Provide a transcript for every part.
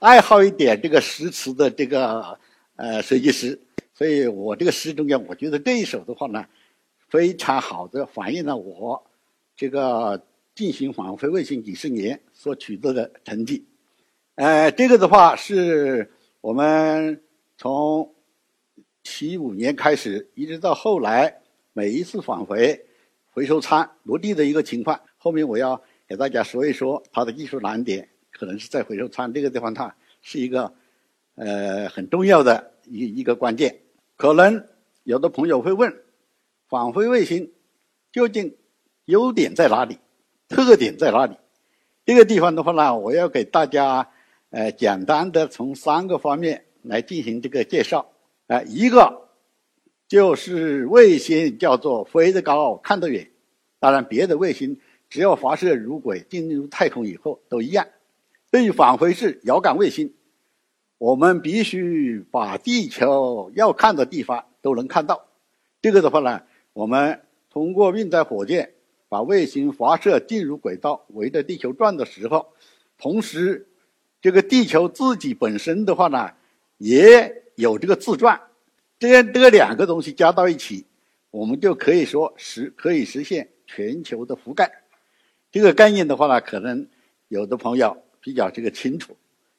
爱好一点这个诗词的这个呃设计师，所以我这个诗中间，我觉得这一首的话呢，非常好的反映了我这个进行返回卫星几十年所取得的成绩。呃，这个的话是我们从七五年开始，一直到后来每一次返回回收舱落地的一个情况。后面我要给大家说一说它的技术难点。可能是在回收舱这个地方，它是一个呃很重要的一一个关键。可能有的朋友会问，返回卫星究竟优点在哪里，特点在哪里？这个地方的话呢，我要给大家呃简单的从三个方面来进行这个介绍。呃，一个就是卫星叫做飞得高看得远，当然别的卫星只要发射入轨进入太空以后都一样。对返回式遥感卫星，我们必须把地球要看的地方都能看到。这个的话呢，我们通过运载火箭把卫星发射进入轨道，围着地球转的时候，同时这个地球自己本身的话呢，也有这个自转。这样这两个东西加到一起，我们就可以说实可以实现全球的覆盖。这个概念的话呢，可能有的朋友。比较这个清楚，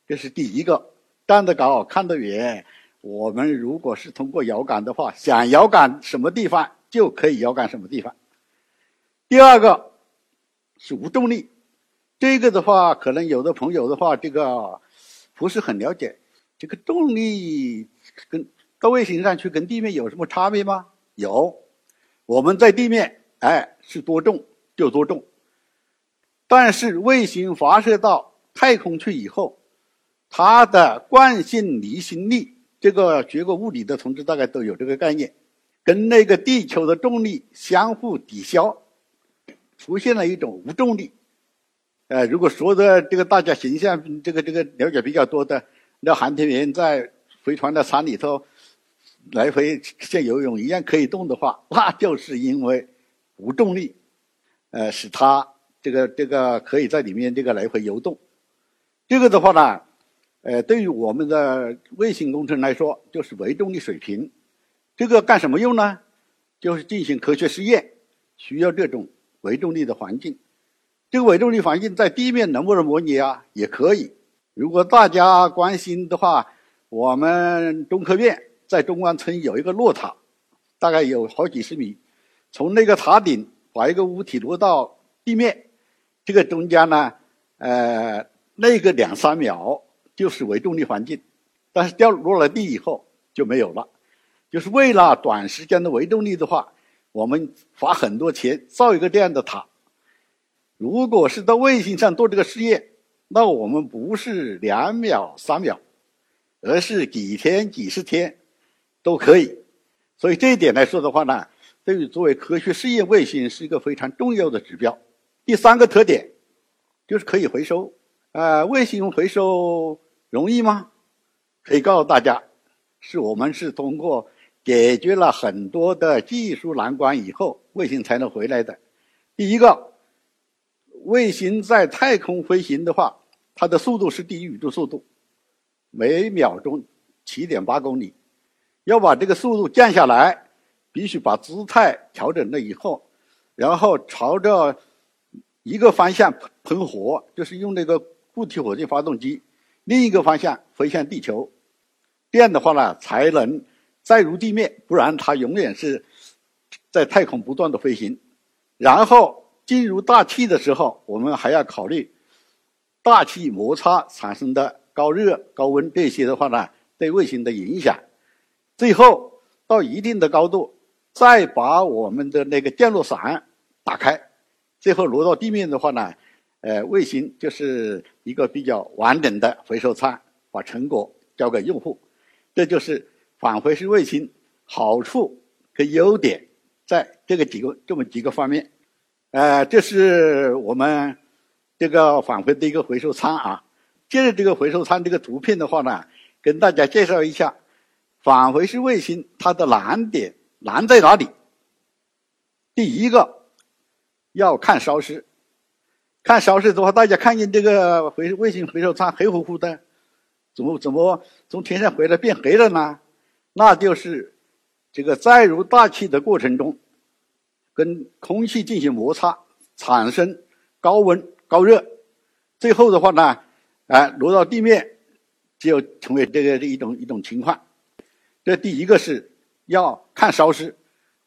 这是第一个，站得高看得远。我们如果是通过遥感的话，想遥感什么地方就可以遥感什么地方。第二个是无重力，这个的话，可能有的朋友的话，这个不是很了解。这个重力跟到卫星上去跟地面有什么差别吗？有，我们在地面，哎，是多重就多重，但是卫星发射到太空去以后，它的惯性离心力，这个学过物理的同志大概都有这个概念，跟那个地球的重力相互抵消，出现了一种无重力。呃，如果说的这个大家形象，这个这个了解比较多的，那航天员在飞船的舱里头来回像游泳一样可以动的话，那就是因为无重力，呃，使它这个这个可以在里面这个来回游动。这个的话呢，呃，对于我们的卫星工程来说，就是微重力水平。这个干什么用呢？就是进行科学实验，需要这种微重力的环境。这个微重力环境在地面能不能模拟啊？也可以。如果大家关心的话，我们中科院在中关村有一个落塔，大概有好几十米，从那个塔顶把一个物体落到地面，这个中间呢，呃。那个两三秒就是微重力环境，但是掉落了地以后就没有了。就是为了短时间的微重力的话，我们花很多钱造一个这样的塔。如果是到卫星上做这个试验，那我们不是两秒、三秒，而是几天、几十天都可以。所以这一点来说的话呢，对于作为科学试验卫星是一个非常重要的指标。第三个特点就是可以回收。呃，卫星回收容易吗？可以告诉大家，是我们是通过解决了很多的技术难关以后，卫星才能回来的。第一个，卫星在太空飞行的话，它的速度是低于宇宙速度，每秒钟七点八公里。要把这个速度降下来，必须把姿态调整了以后，然后朝着一个方向喷火，就是用那个。固体火箭发动机，另一个方向飞向地球，这样的话呢，才能载入地面，不然它永远是在太空不断的飞行。然后进入大气的时候，我们还要考虑大气摩擦产生的高热、高温这些的话呢，对卫星的影响。最后到一定的高度，再把我们的那个降落伞打开，最后落到地面的话呢。呃，卫星就是一个比较完整的回收仓，把成果交给用户。这就是返回式卫星好处跟优点，在这个几个这么几个方面。呃，这是我们这个返回的一个回收仓啊。接着这个回收仓这个图片的话呢，跟大家介绍一下返回式卫星它的难点难在哪里。第一个要看烧失，看烧失的话，大家看见这个回卫星回收舱黑乎乎的。怎么怎么从天上回来变黑了呢？那就是这个载入大气的过程中，跟空气进行摩擦，产生高温高热，最后的话呢，哎落到地面，就成为这个一种一种情况。这第一个是要看烧失，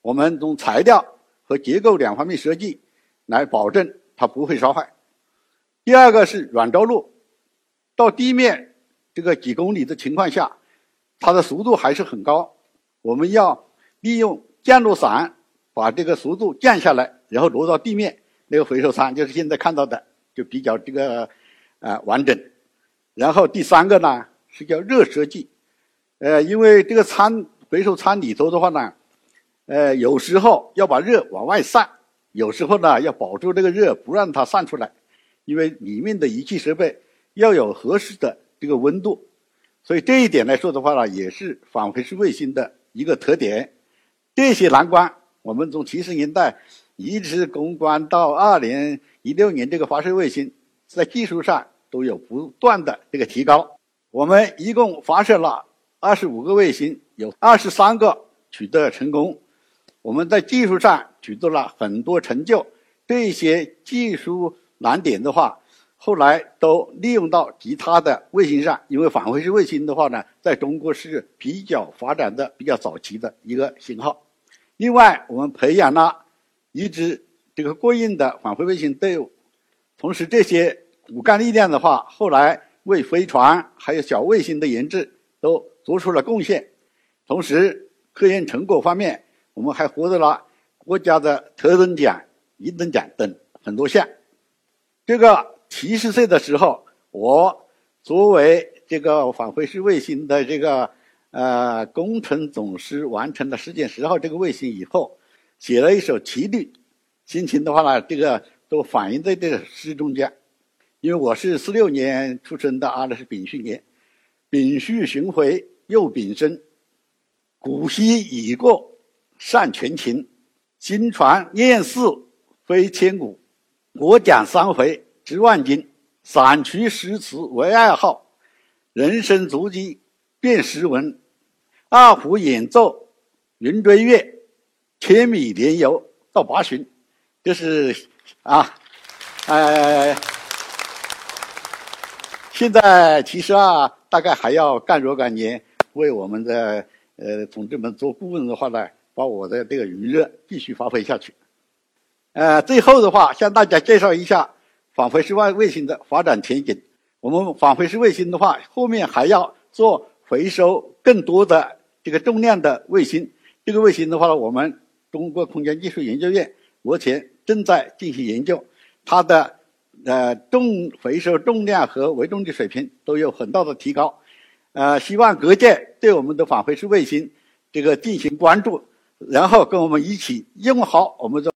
我们从材料和结构两方面设计来保证它不会烧坏。第二个是软着陆，到地面。这个几公里的情况下，它的速度还是很高。我们要利用降落伞把这个速度降下来，然后落到地面。那个回收舱就是现在看到的，就比较这个呃完整。然后第三个呢是叫热设计，呃，因为这个舱回收舱里头的话呢，呃，有时候要把热往外散，有时候呢要保住这个热不让它散出来，因为里面的仪器设备要有合适的。这个温度，所以这一点来说的话呢，也是返回式卫星的一个特点。这些难关，我们从七十年代一直攻关到二零一六年，这个发射卫星在技术上都有不断的这个提高。我们一共发射了二十五个卫星，有二十三个取得成功。我们在技术上取得了很多成就。这些技术难点的话。后来都利用到其他的卫星上，因为返回式卫星的话呢，在中国是比较发展的比较早期的一个型号。另外，我们培养了一支这个过硬的返回卫星队伍，同时这些骨干力量的话，后来为飞船还有小卫星的研制都做出了贡献。同时，科研成果方面，我们还获得了国家的特等奖、一等奖等很多项。这个。七十岁的时候，我作为这个返回式卫星的这个呃工程总师，完成了实践十号这个卫星以后，写了一首七律，心情的话呢，这个都反映在这个诗中间。因为我是四六年出生的啊，那是丙戌年，丙戌巡回又丙申，古稀已过善全勤，新传念四飞千古，我讲三回。值万金，散曲诗词为爱好，人生足迹变诗文，二胡演奏云追月，千米连游到八旬，就是啊，呃，现在其实啊，大概还要干若干年，为我们的呃同志们做顾问的话呢，把我的这个余热继续发挥下去。呃，最后的话，向大家介绍一下。返回式外卫星的发展前景，我们返回式卫星的话，后面还要做回收更多的这个重量的卫星。这个卫星的话呢，我们中国空间技术研究院目前正在进行研究，它的呃重回收重量和维重力水平都有很大的提高。呃，希望各界对我们的返回式卫星这个进行关注，然后跟我们一起用好我们的。